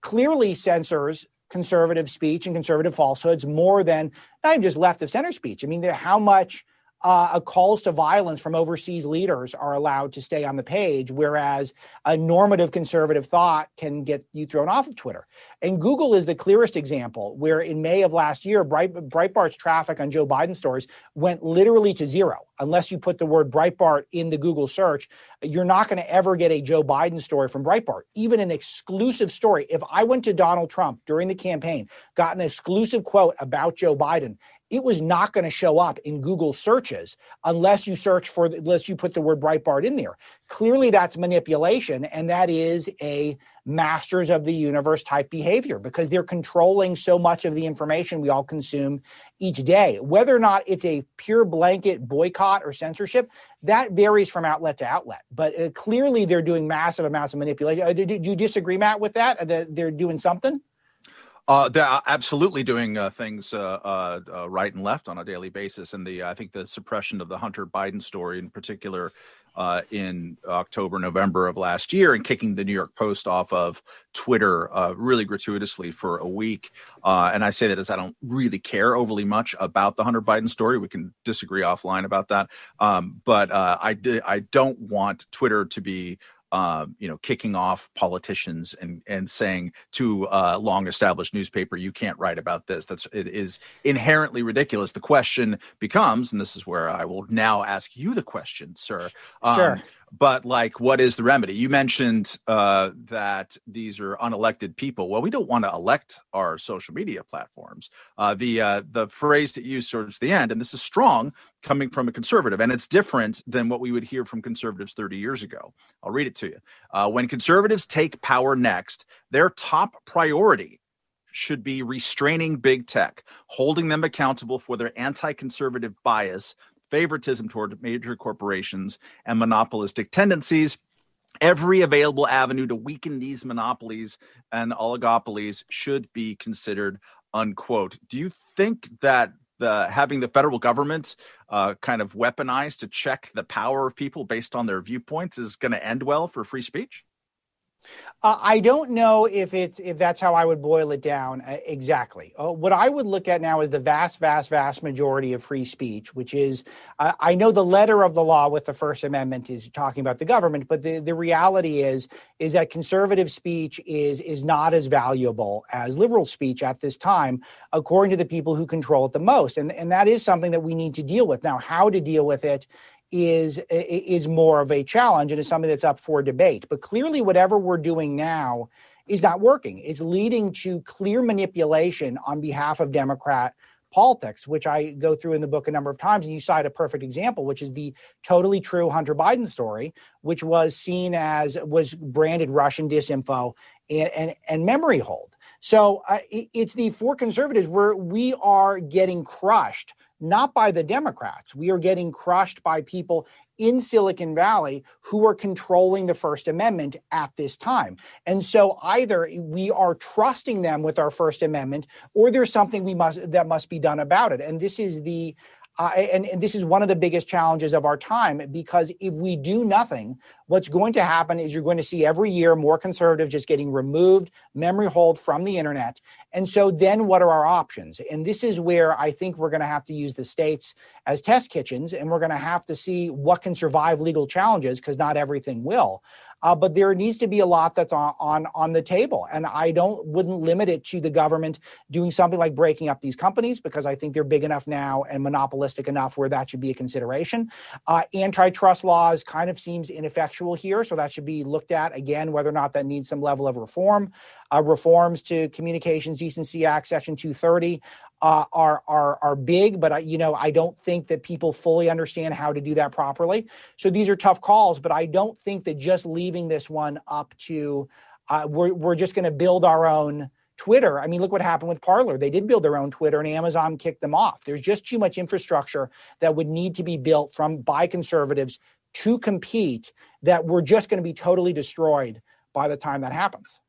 clearly censors conservative speech and conservative falsehoods more than not even just left of center speech. I mean, how much uh, calls to violence from overseas leaders are allowed to stay on the page, whereas a normative conservative thought can get you thrown off of Twitter. And Google is the clearest example, where in May of last year, Breitbart's traffic on Joe Biden stories went literally to zero. Unless you put the word Breitbart in the Google search, you're not going to ever get a Joe Biden story from Breitbart, even an exclusive story. If I went to Donald Trump during the campaign, got an exclusive quote about Joe Biden, it was not going to show up in Google searches unless you search for, unless you put the word Breitbart in there. Clearly, that's manipulation, and that is a masters of the universe type behavior because they're controlling so much of the information we all consume each day. Whether or not it's a pure blanket boycott or censorship, that varies from outlet to outlet. But uh, clearly, they're doing massive amounts of manipulation. Uh, do, do, you disagree, Matt, with that? Uh, that they're doing something? Uh, they're absolutely doing uh, things uh, uh, uh, right and left on a daily basis, and the I think the suppression of the Hunter Biden story in particular uh, in October, November of last year, and kicking the New York Post off of Twitter uh, really gratuitously for a week. Uh, and I say that as I don't really care overly much about the Hunter Biden story. We can disagree offline about that. Um, but uh, I, I don't want Twitter to be uh, you know, kicking off politicians and and saying to a long established newspaper, you can't write about this. That's it is inherently ridiculous. The question becomes, and this is where I will now ask you the question, sir. Um, sure but like what is the remedy? You mentioned uh, that these are unelected people. Well we don't want to elect our social media platforms. Uh, the uh, the phrase that you used towards the end and this is strong coming from a conservative and it's different than what we would hear from conservatives 30 years ago. I'll read it to you. Uh, when conservatives take power next their top priority should be restraining big tech, holding them accountable for their anti conservative bias favoritism toward major corporations and monopolistic tendencies. Every available avenue to weaken these monopolies and oligopolies should be considered. Unquote. Do you think that the having the federal government uh, kind of weaponized to check the power of people based on their viewpoints is going to end well for free speech? Uh, I don't know if it's if that's how I would boil it down uh, exactly. Uh, what I would look at now is the vast, vast, vast majority of free speech, which is uh, I know the letter of the law with the First Amendment is talking about the government, but the, the reality is is that conservative speech is is not as valuable as liberal speech at this time, according to the people who control it the most, and and that is something that we need to deal with now. How to deal with it is is more of a challenge and is something that's up for debate. But clearly, whatever we're doing now is not working. It's leading to clear manipulation on behalf of Democrat politics, which I go through in the book a number of times. And you cite a perfect example, which is the totally true Hunter Biden story, which was seen as was branded Russian disinfo and and, and memory hold. So uh, it's the for conservatives where we are getting crushed not by the Democrats. We are getting crushed by people in Silicon Valley who are controlling the First Amendment at this time. And so either we are trusting them with our First Amendment or there's something we must that must be done about it. And this is the uh, and, and, this is one of the biggest challenges of our time because if we do nothing, what's going to happen is you're going to see every year more conservatives just getting removed, memory hold from the internet. And so then what are our options? And this is where I think we're going to have to use the states as test kitchens and we're going to have to see what can survive legal challenges because not everything will. Uh, but there needs to be a lot that's on, on on the table, and I don't wouldn't limit it to the government doing something like breaking up these companies because I think they're big enough now and monopolistic enough where that should be a consideration. Uh, antitrust laws kind of seems ineffectual here, so that should be looked at again whether or not that needs some level of reform. Uh, reforms to Communications Decency Act Section 230 uh, are are are big, but I, you know I don't think that people fully understand how to do that properly. So these are tough calls, but I don't think that just leaving this one up to uh, we're we're just going to build our own Twitter. I mean, look what happened with Parler. They did build their own Twitter, and Amazon kicked them off. There's just too much infrastructure that would need to be built from by conservatives to compete that we're just going to be totally destroyed by the time that happens.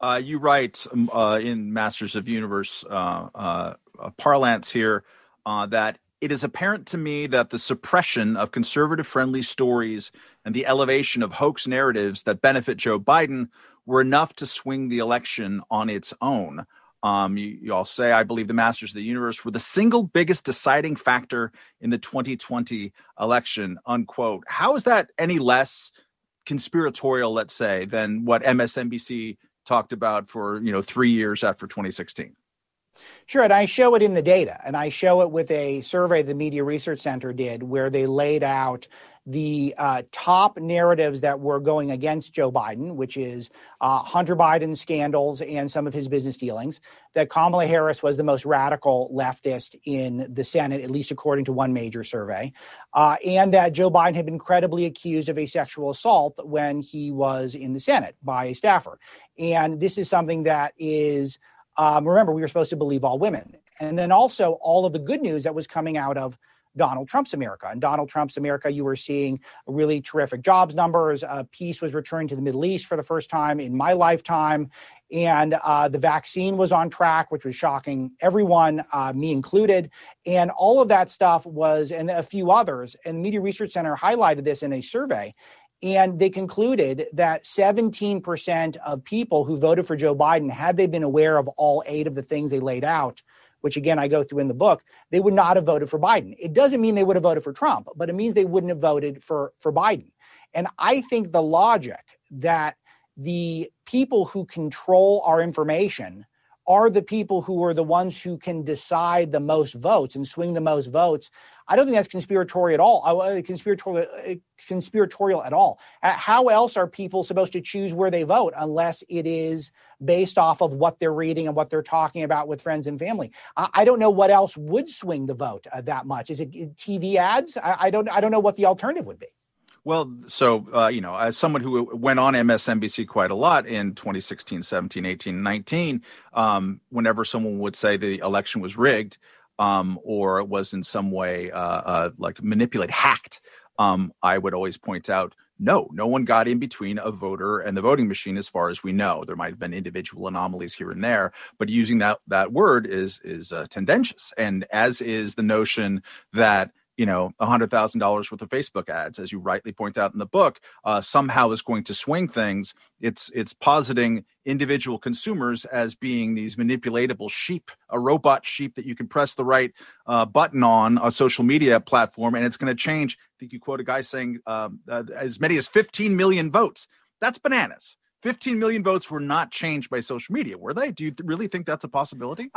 Uh, you write um, uh, in Masters of Universe uh, uh parlance here uh, that it is apparent to me that the suppression of conservative friendly stories and the elevation of hoax narratives that benefit Joe Biden were enough to swing the election on its own. Um, you, you all say, I believe the Masters of the Universe were the single biggest deciding factor in the 2020 election, unquote. How is that any less conspiratorial, let's say, than what MSNBC talked about for you know three years after 2016 Sure, and I show it in the data, and I show it with a survey the Media Research Center did, where they laid out the uh, top narratives that were going against Joe Biden, which is uh, Hunter Biden scandals and some of his business dealings, that Kamala Harris was the most radical leftist in the Senate, at least according to one major survey, uh, and that Joe Biden had been credibly accused of a sexual assault when he was in the Senate by a staffer. And this is something that is, um, remember, we were supposed to believe all women. And then also all of the good news that was coming out of Donald Trump's America. And Donald Trump's America, you were seeing really terrific jobs numbers. Uh, peace was returned to the Middle East for the first time in my lifetime. And uh, the vaccine was on track, which was shocking everyone, uh, me included. And all of that stuff was, and a few others. And the Media Research Center highlighted this in a survey. And they concluded that 17% of people who voted for Joe Biden, had they been aware of all eight of the things they laid out, which again I go through in the book, they would not have voted for Biden. It doesn't mean they would have voted for Trump, but it means they wouldn't have voted for for Biden. And I think the logic that the people who control our information are the people who are the ones who can decide the most votes and swing the most votes. I don't think that's conspiratorial at all. Uh, conspiratorial, uh, conspiratorial at all. Uh, how else are people supposed to choose where they vote unless it is based off of what they're reading and what they're talking about with friends and family? I, I don't know what else would swing the vote uh, that much. Is it TV ads? I, I don't. I don't know what the alternative would be. Well, so, uh, you know, as someone who went on MSNBC quite a lot in 2016, 17, 18, 19, um, whenever someone would say the election was rigged um, or was in some way uh, uh, like manipulated, hacked, um, I would always point out no, no one got in between a voter and the voting machine, as far as we know. There might have been individual anomalies here and there, but using that that word is is uh, tendentious, and as is the notion that you know, $100,000 worth of Facebook ads, as you rightly point out in the book, uh, somehow is going to swing things. It's it's positing individual consumers as being these manipulatable sheep, a robot sheep that you can press the right uh, button on a social media platform, and it's going to change. I think you quote a guy saying um, uh, as many as 15 million votes. That's bananas. 15 million votes were not changed by social media, were they? Do you really think that's a possibility?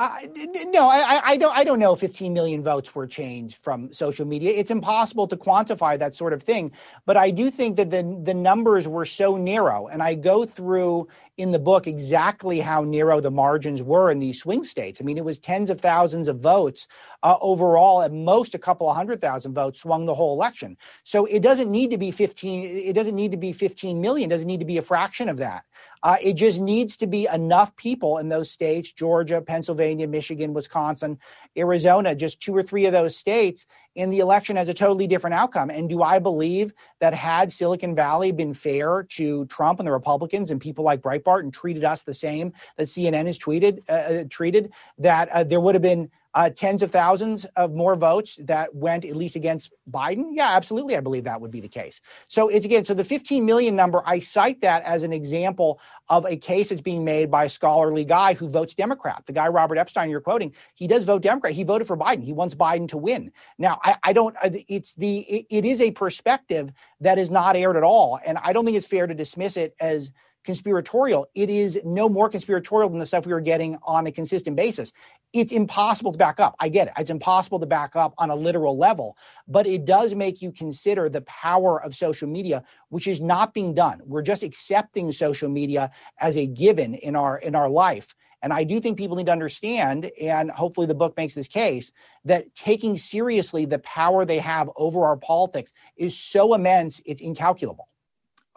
No, I, I, don't. I don't know. 15 million votes were changed from social media. It's impossible to quantify that sort of thing. But I do think that the the numbers were so narrow, and I go through in the book exactly how narrow the margins were in these swing states. I mean, it was tens of thousands of votes uh, overall, at most a couple of hundred thousand votes swung the whole election. So it doesn't need to be 15. It doesn't need to be 15 million. It doesn't need to be a fraction of that. Uh, it just needs to be enough people in those states Georgia, Pennsylvania, Michigan, Wisconsin, Arizona, just two or three of those states, and the election has a totally different outcome. And do I believe that had Silicon Valley been fair to Trump and the Republicans and people like Breitbart and treated us the same that CNN has tweeted, uh, uh treated, that uh, there would have been uh, tens of thousands of more votes that went at least against Biden? Yeah, absolutely. I believe that would be the case. So it's again, so the 15 million number, I cite that as an example of a case that's being made by a scholarly guy who votes Democrat. The guy, Robert Epstein, you're quoting, he does vote Democrat. He voted for Biden. He wants Biden to win. Now, I, I don't, it's the, it, it is a perspective that is not aired at all. And I don't think it's fair to dismiss it as, conspiratorial. It is no more conspiratorial than the stuff we were getting on a consistent basis. It's impossible to back up. I get it. It's impossible to back up on a literal level, but it does make you consider the power of social media, which is not being done. We're just accepting social media as a given in our in our life. And I do think people need to understand, and hopefully the book makes this case, that taking seriously the power they have over our politics is so immense, it's incalculable.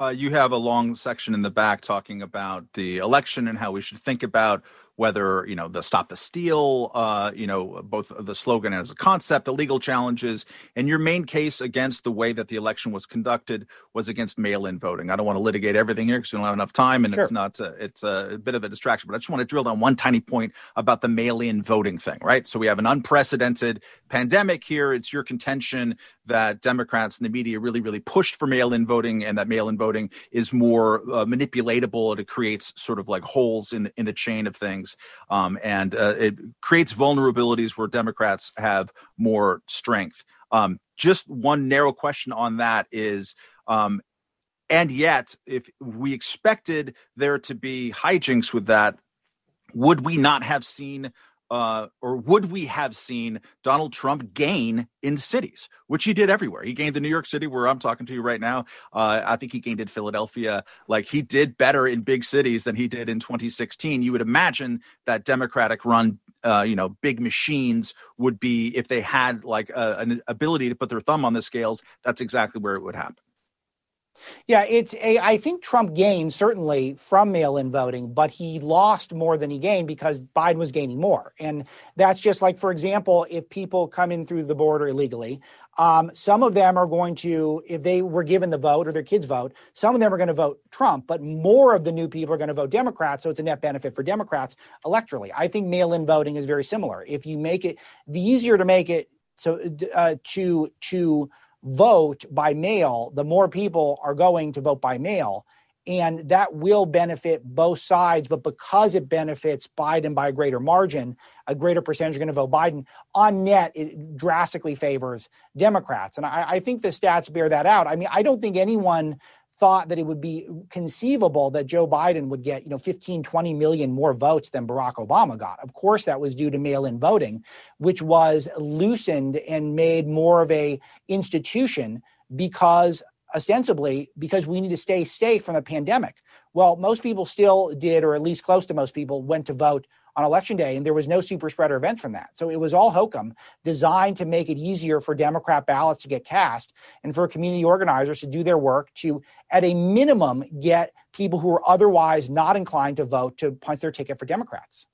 Uh, you have a long section in the back talking about the election and how we should think about whether you know the stop the steal uh, you know both the slogan as a concept the legal challenges and your main case against the way that the election was conducted was against mail-in voting. I don't want to litigate everything here because we don't have enough time and sure. it's not uh, it's a bit of a distraction but i just want to drill down one tiny point about the mail-in voting thing right? So we have an unprecedented pandemic here. It's your contention that democrats and the media really really pushed for mail-in voting and that mail-in voting is more uh, manipulatable. And it creates sort of like holes in the, in the chain of things um, and uh, it creates vulnerabilities where Democrats have more strength. Um, just one narrow question on that is. Um, and yet, if we expected there to be hijinks with that, would we not have seen uh, or would we have seen Donald Trump gain in cities, which he did everywhere? He gained in New York City, where I'm talking to you right now. Uh, I think he gained in Philadelphia. Like he did better in big cities than he did in 2016. You would imagine that Democratic run uh, you know, big machines would be if they had like a, an ability to put their thumb on the scales. That's exactly where it would happen. Yeah, it's a. I think Trump gained certainly from mail-in voting, but he lost more than he gained because Biden was gaining more, and that's just like, for example, if people come in through the border illegally, um, some of them are going to, if they were given the vote or their kids vote, some of them are going to vote Trump, but more of the new people are going to vote Democrat. So it's a net benefit for Democrats electorally. I think mail-in voting is very similar. If you make it the easier to make it so uh, to to vote by mail, the more people are going to vote by mail. And that will benefit both sides. But because it benefits Biden by a greater margin, a greater percentage are going to vote Biden. On net, it drastically favors Democrats. And I, I think the stats bear that out. I mean, I don't think anyone thought that it would be conceivable that Joe Biden would get, you know, 15, 20 million more votes than Barack Obama got. Of course, that was due to mail-in voting, which was loosened and made more of a institution because ostensibly because we need to stay safe from the pandemic. Well, most people still did, or at least close to most people, went to vote on election day, and there was no super spreader event from that. So it was all hokum designed to make it easier for Democrat ballots to get cast and for community organizers to do their work to, at a minimum, get people who are otherwise not inclined to vote to punch their ticket for Democrats.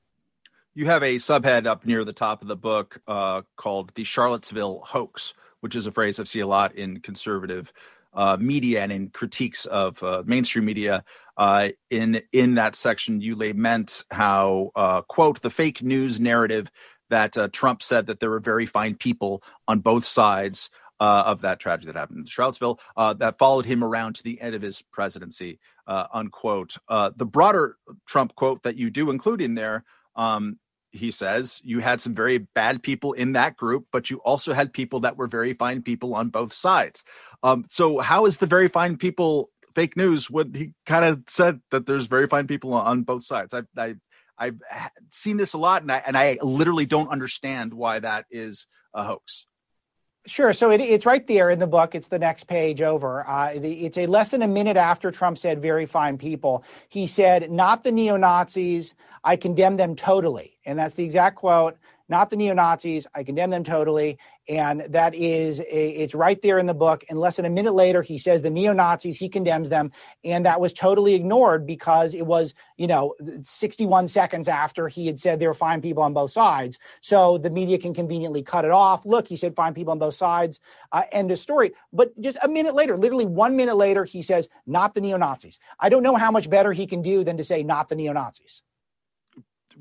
You have a subhead up near the top of the book uh, called the Charlottesville hoax, which is a phrase I see a lot in conservative uh, media and in critiques of uh, mainstream media. Uh, in in that section, you lament how uh, quote the fake news narrative that uh, Trump said that there were very fine people on both sides. Uh, of that tragedy that happened in Charlottesville, that followed him around to the end of his presidency, unquote. the broader Trump quote that you do include in there um, he says you had some very bad people in that group, but you also had people that were very fine people on both sides. Um, so, how is the very fine people fake news? What he kind of said that there's very fine people on both sides. I, I, I've seen this a lot, and I and I literally don't understand why that is a hoax. Sure. So it, it's right there in the book. It's the next page over. Uh, the, it's a less than a minute after Trump said very fine people. He said, not the neo Nazis. I condemn them totally. And that's the exact quote not the neo Nazis. I condemn them totally. And that is, a, it's right there in the book. And less than a minute later, he says the neo Nazis, he condemns them. And that was totally ignored because it was, you know, 61 seconds after he had said there were fine people on both sides. So the media can conveniently cut it off. Look, he said fine people on both sides. Uh, end of story. But just a minute later, literally one minute later, he says, not the neo Nazis. I don't know how much better he can do than to say, not the neo Nazis.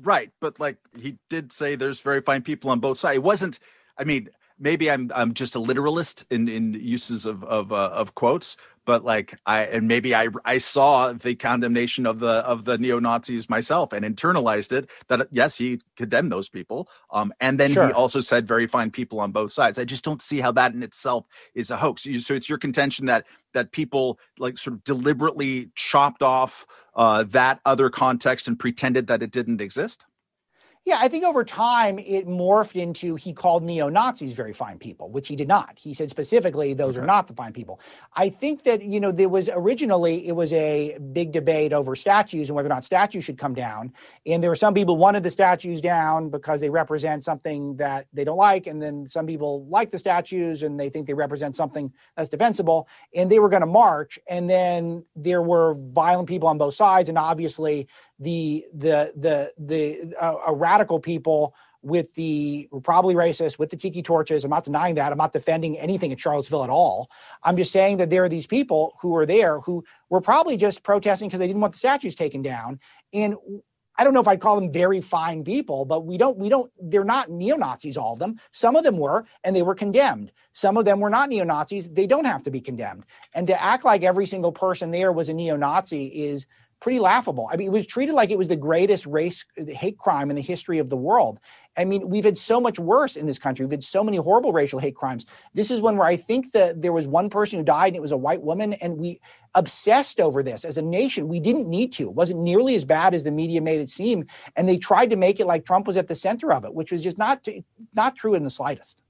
Right, but like he did say, there's very fine people on both sides. It wasn't. I mean, maybe I'm I'm just a literalist in in uses of of uh, of quotes, but like I and maybe I I saw the condemnation of the of the neo Nazis myself and internalized it. That yes, he condemned those people, um, and then sure. he also said very fine people on both sides. I just don't see how that in itself is a hoax. So it's your contention that that people like sort of deliberately chopped off uh, that other context and pretended that it didn't exist? Yeah, I think over time it morphed into he called neo Nazis very fine people, which he did not. He said specifically those okay. are not the fine people. I think that you know there was originally it was a big debate over statues and whether or not statues should come down, and there were some people wanted the statues down because they represent something that they don't like, and then some people like the statues and they think they represent something that's defensible, and they were going to march, and then there were violent people on both sides, and obviously the the the the uh, radical people with the probably racist with the tiki torches. I'm not denying that. I'm not defending anything at Charlottesville at all. I'm just saying that there are these people who are there who were probably just protesting because they didn't want the statues taken down. And I don't know if I'd call them very fine people, but we don't, we don't, they're not neo Nazis, all of them. Some of them were, and they were condemned. Some of them were not neo Nazis. They don't have to be condemned. And to act like every single person there was a neo Nazi is pretty laughable. I mean, it was treated like it was the greatest race hate crime in the history of the world. I mean, we've had so much worse in this country. We've had so many horrible racial hate crimes. This is one where I think that there was one person who died and it was a white woman, and we obsessed over this as a nation. We didn't need to. It wasn't nearly as bad as the media made it seem, and they tried to make it like Trump was at the center of it, which was just not not true in the slightest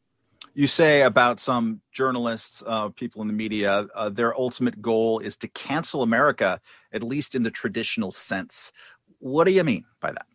you say about some journalists, uh, people in the media, uh, their ultimate goal is to cancel America, at least in the traditional sense. What do you mean by that?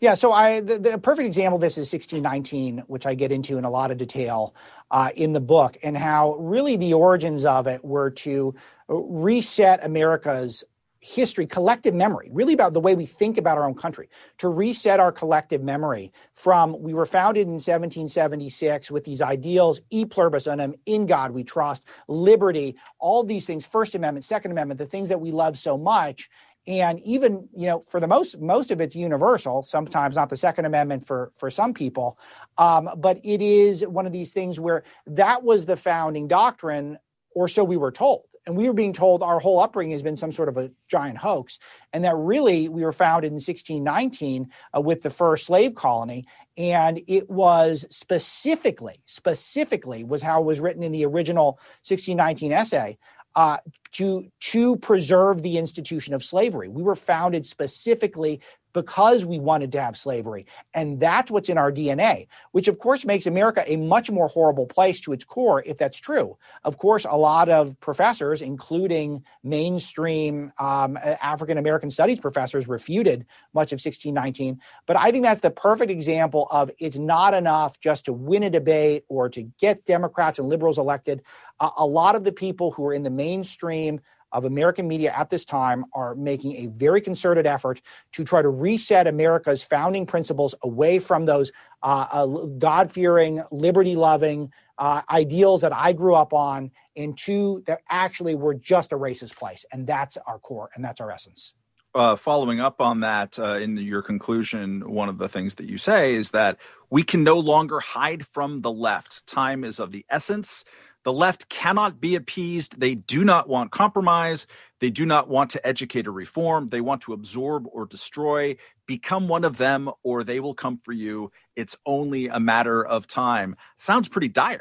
Yeah, so I the, the, perfect example of this is 1619, which I get into in a lot of detail uh, in the book, and how really the origins of it were to reset America's history, collective memory, really about the way we think about our own country, to reset our collective memory from we were founded in 1776 with these ideals, e pluribus unum, in God we trust, liberty, all these things, First Amendment, Second Amendment, the things that we love so much. And even, you know, for the most most of it's universal, sometimes not the Second Amendment for for some people. Um, but it is one of these things where that was the founding doctrine, or so we were told and we were being told our whole upbringing has been some sort of a giant hoax, and that really we were founded in 1619 uh, with the first slave colony, and it was specifically, specifically was how it was written in the original 1619 essay. Uh, to to preserve the institution of slavery. We were founded specifically because we wanted to have slavery. And that's what's in our DNA, which of course makes America a much more horrible place to its core if that's true. Of course, a lot of professors, including mainstream um, African American studies professors, refuted much of 1619. But I think that's the perfect example of it's not enough just to win a debate or to get Democrats and liberals elected. A lot of the people who are in the mainstream of American media at this time are making a very concerted effort to try to reset America's founding principles away from those uh, uh, God fearing, liberty loving uh, ideals that I grew up on into that actually were just a racist place. And that's our core and that's our essence. Uh, following up on that, uh, in your conclusion, one of the things that you say is that we can no longer hide from the left. Time is of the essence. The left cannot be appeased. They do not want compromise. They do not want to educate or reform. They want to absorb or destroy. Become one of them, or they will come for you. It's only a matter of time. Sounds pretty dire.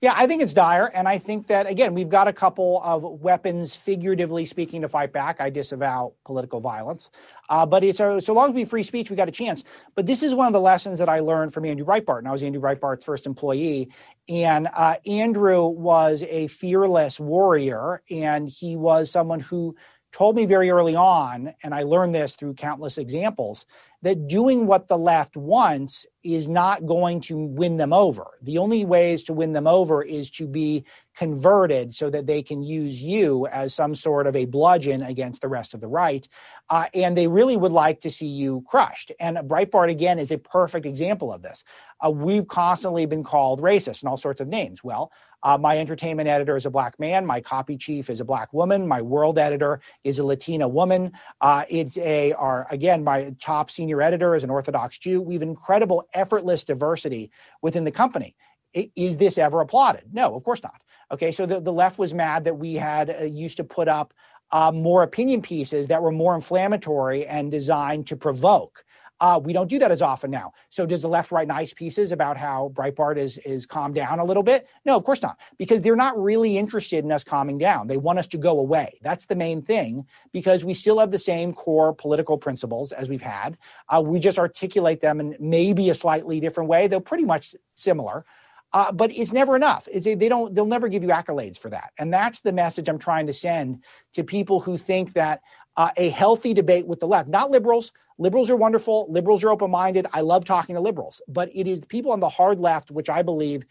Yeah, I think it's dire. And I think that, again, we've got a couple of weapons, figuratively speaking, to fight back. I disavow political violence. Uh, but it's uh, so long as we free speech, we got a chance. But this is one of the lessons that I learned from Andrew Breitbart. And I was Andrew Breitbart's first employee. And uh, Andrew was a fearless warrior. And he was someone who told me very early on, and I learned this through countless examples, that doing what the left wants is not going to win them over. The only ways to win them over is to be converted so that they can use you as some sort of a bludgeon against the rest of the right. Uh, and they really would like to see you crushed. And Breitbart, again, is a perfect example of this. Uh, we've constantly been called racist and all sorts of names. Well, uh, my entertainment editor is a black man. My copy chief is a black woman. My world editor is a Latina woman. Uh, it's a, our, again, my top senior editor is an Orthodox Jew. We have incredible, effortless diversity within the company. Is this ever applauded? No, of course not. Okay, so the, the left was mad that we had uh, used to put up uh, more opinion pieces that were more inflammatory and designed to provoke. Uh, we don't do that as often now. So does the left write nice pieces about how Breitbart is is calmed down a little bit? No, of course not, because they're not really interested in us calming down. They want us to go away. That's the main thing, because we still have the same core political principles as we've had. Uh, we just articulate them in maybe a slightly different way. They're pretty much similar. Uh, but it's never enough. It's they don't. They'll never give you accolades for that, and that's the message I'm trying to send to people who think that uh, a healthy debate with the left, not liberals. Liberals are wonderful. Liberals are open minded. I love talking to liberals, but it is people on the hard left, which I believe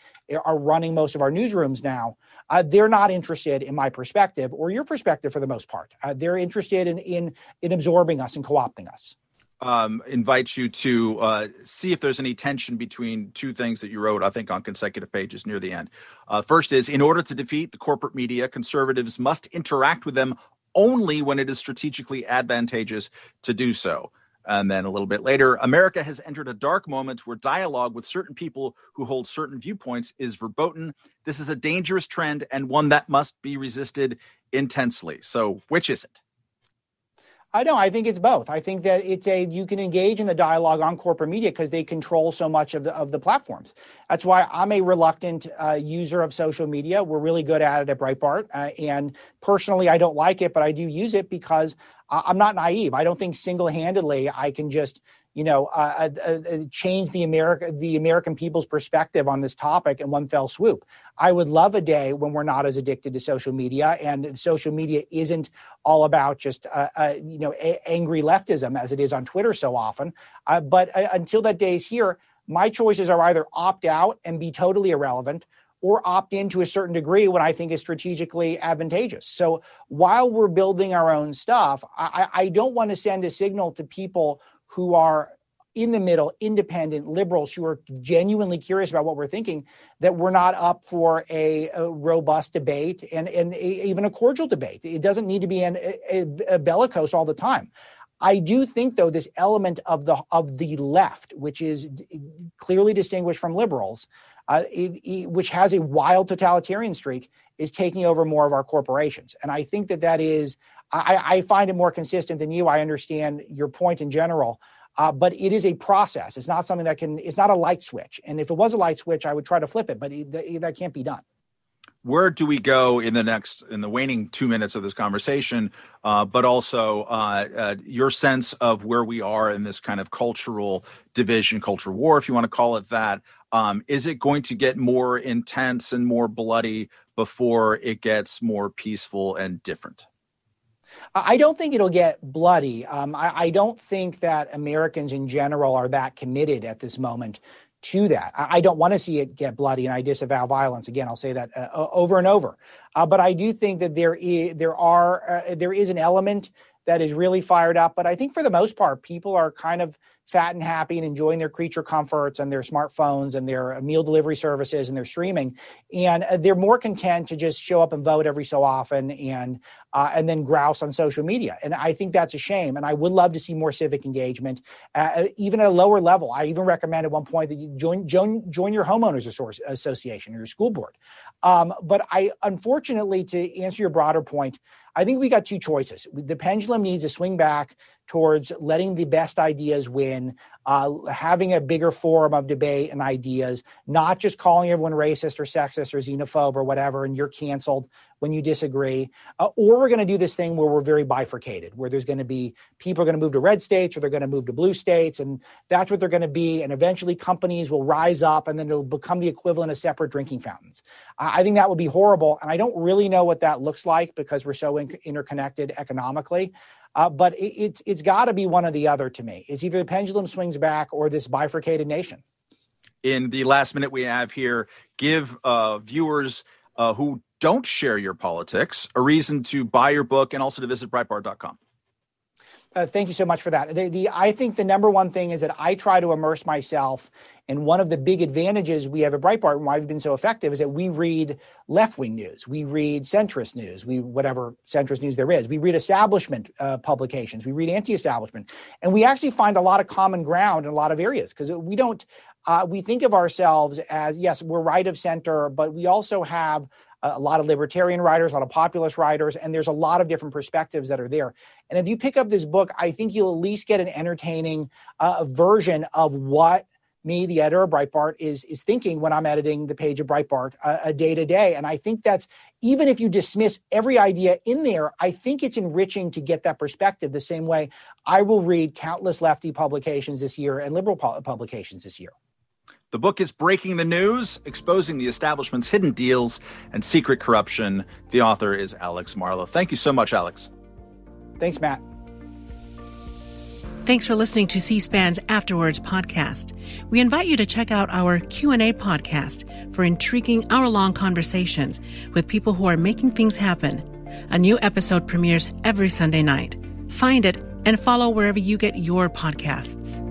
are running most of our newsrooms now. Uh, they're not interested in my perspective or your perspective for the most part. Uh, they're interested in, in, in absorbing us and co opting us. Um, invites you to uh, see if there's any tension between two things that you wrote, I think, on consecutive pages near the end. Uh, first is in order to defeat the corporate media, conservatives must interact with them only when it is strategically advantageous to do so. And then a little bit later, America has entered a dark moment where dialogue with certain people who hold certain viewpoints is verboten. This is a dangerous trend and one that must be resisted intensely. So, which is it? I know. I think it's both. I think that it's a you can engage in the dialogue on corporate media because they control so much of the of the platforms. That's why I'm a reluctant uh, user of social media. We're really good at it at Breitbart, uh, and personally, I don't like it, but I do use it because I'm not naive. I don't think single handedly I can just you know, uh, uh, uh, change the America, the American people's perspective on this topic in one fell swoop. I would love a day when we're not as addicted to social media, and social media isn't all about just, uh, uh, you know, a- angry leftism as it is on Twitter so often. Uh, but until that day is here, my choices are either opt out and be totally irrelevant, or opt in to a certain degree when I think is strategically advantageous. So while we're building our own stuff, I, I don't want to send a signal to people who are in the middle, independent liberals who are genuinely curious about what we're thinking, that we're not up for a, a robust debate and, and a, even a cordial debate. It doesn't need to be an, a, a bellicose all the time. I do think, though, this element of the of the left, which is clearly distinguished from liberals, uh, it, it, which has a wild totalitarian streak, is taking over more of our corporations. And I think that that is, I, I find it more consistent than you. I understand your point in general. Uh, but it is a process. It's not something that can. It's not a light switch. And if it was a light switch, I would try to flip it. But it, that can't be done where do we go in the next in the waning two minutes of this conversation uh, but also uh, uh, your sense of where we are in this kind of cultural division culture war if you want to call it that um, is it going to get more intense and more bloody before it gets more peaceful and different I don't think it'll get bloody. Um, I, I, don't think that Americans in general are that committed at this moment to that. I, don't want to see it get bloody, and I disavow violence. Again, I'll say that uh, over and over. Uh, but I do think that there is there are uh, there is an element that is really fired up. But I think for the most part, people are kind of fat and happy and enjoying their creature comforts and their smartphones and their meal delivery services and their streaming. And uh, they're more content to just show up and vote every so often and uh, and then grouse on social media. And i think that's a shame. And i would love to see more civic engagement uh, even at a lower level. I even recommend at one point that you join join, join your homeowners association or your school board. Um, but i unfortunately to answer your broader point I think we got two choices. The pendulum needs to swing back towards letting the best ideas win, uh, having a bigger forum of debate and ideas, not just calling everyone racist or sexist or xenophobe or whatever, and you're canceled when you disagree. Uh, or we're going to do this thing where we're very bifurcated, where there's going to be people are going to move to red states or they're going to move to blue states, and that's what they're going to be. And eventually companies will rise up and then it'll become the equivalent of separate drinking fountains. I, I think that would be horrible. And I don't really know what that looks like because we're so in- interconnected economically. Uh, but it, it's it's got to be one or the other to me. It's either the pendulum swings back or this bifurcated nation. In the last minute we have here, give uh, viewers uh, who don't share your politics a reason to buy your book and also to visit Breitbart.com. Uh, thank you so much for that. The, the, I think the number one thing is that I try to immerse myself. And one of the big advantages we have at Breitbart and why we've been so effective is that we read left wing news, we read centrist news, we whatever centrist news there is, we read establishment uh, publications, we read anti establishment. And we actually find a lot of common ground in a lot of areas because we don't, uh, we think of ourselves as, yes, we're right of center, but we also have a lot of libertarian writers, a lot of populist writers, and there's a lot of different perspectives that are there. And if you pick up this book, I think you'll at least get an entertaining uh, version of what me, the editor of Breitbart, is is thinking when I'm editing the page of Breitbart uh, a day to day. And I think that's even if you dismiss every idea in there, I think it's enriching to get that perspective. The same way I will read countless lefty publications this year and liberal pu- publications this year. The book is Breaking the News, exposing the establishment's hidden deals and secret corruption. The author is Alex Marlow. Thank you so much, Alex. Thanks, Matt. Thanks for listening to C-SPAN's After Words podcast. We invite you to check out our Q&A podcast for intriguing hour-long conversations with people who are making things happen. A new episode premieres every Sunday night. Find it and follow wherever you get your podcasts.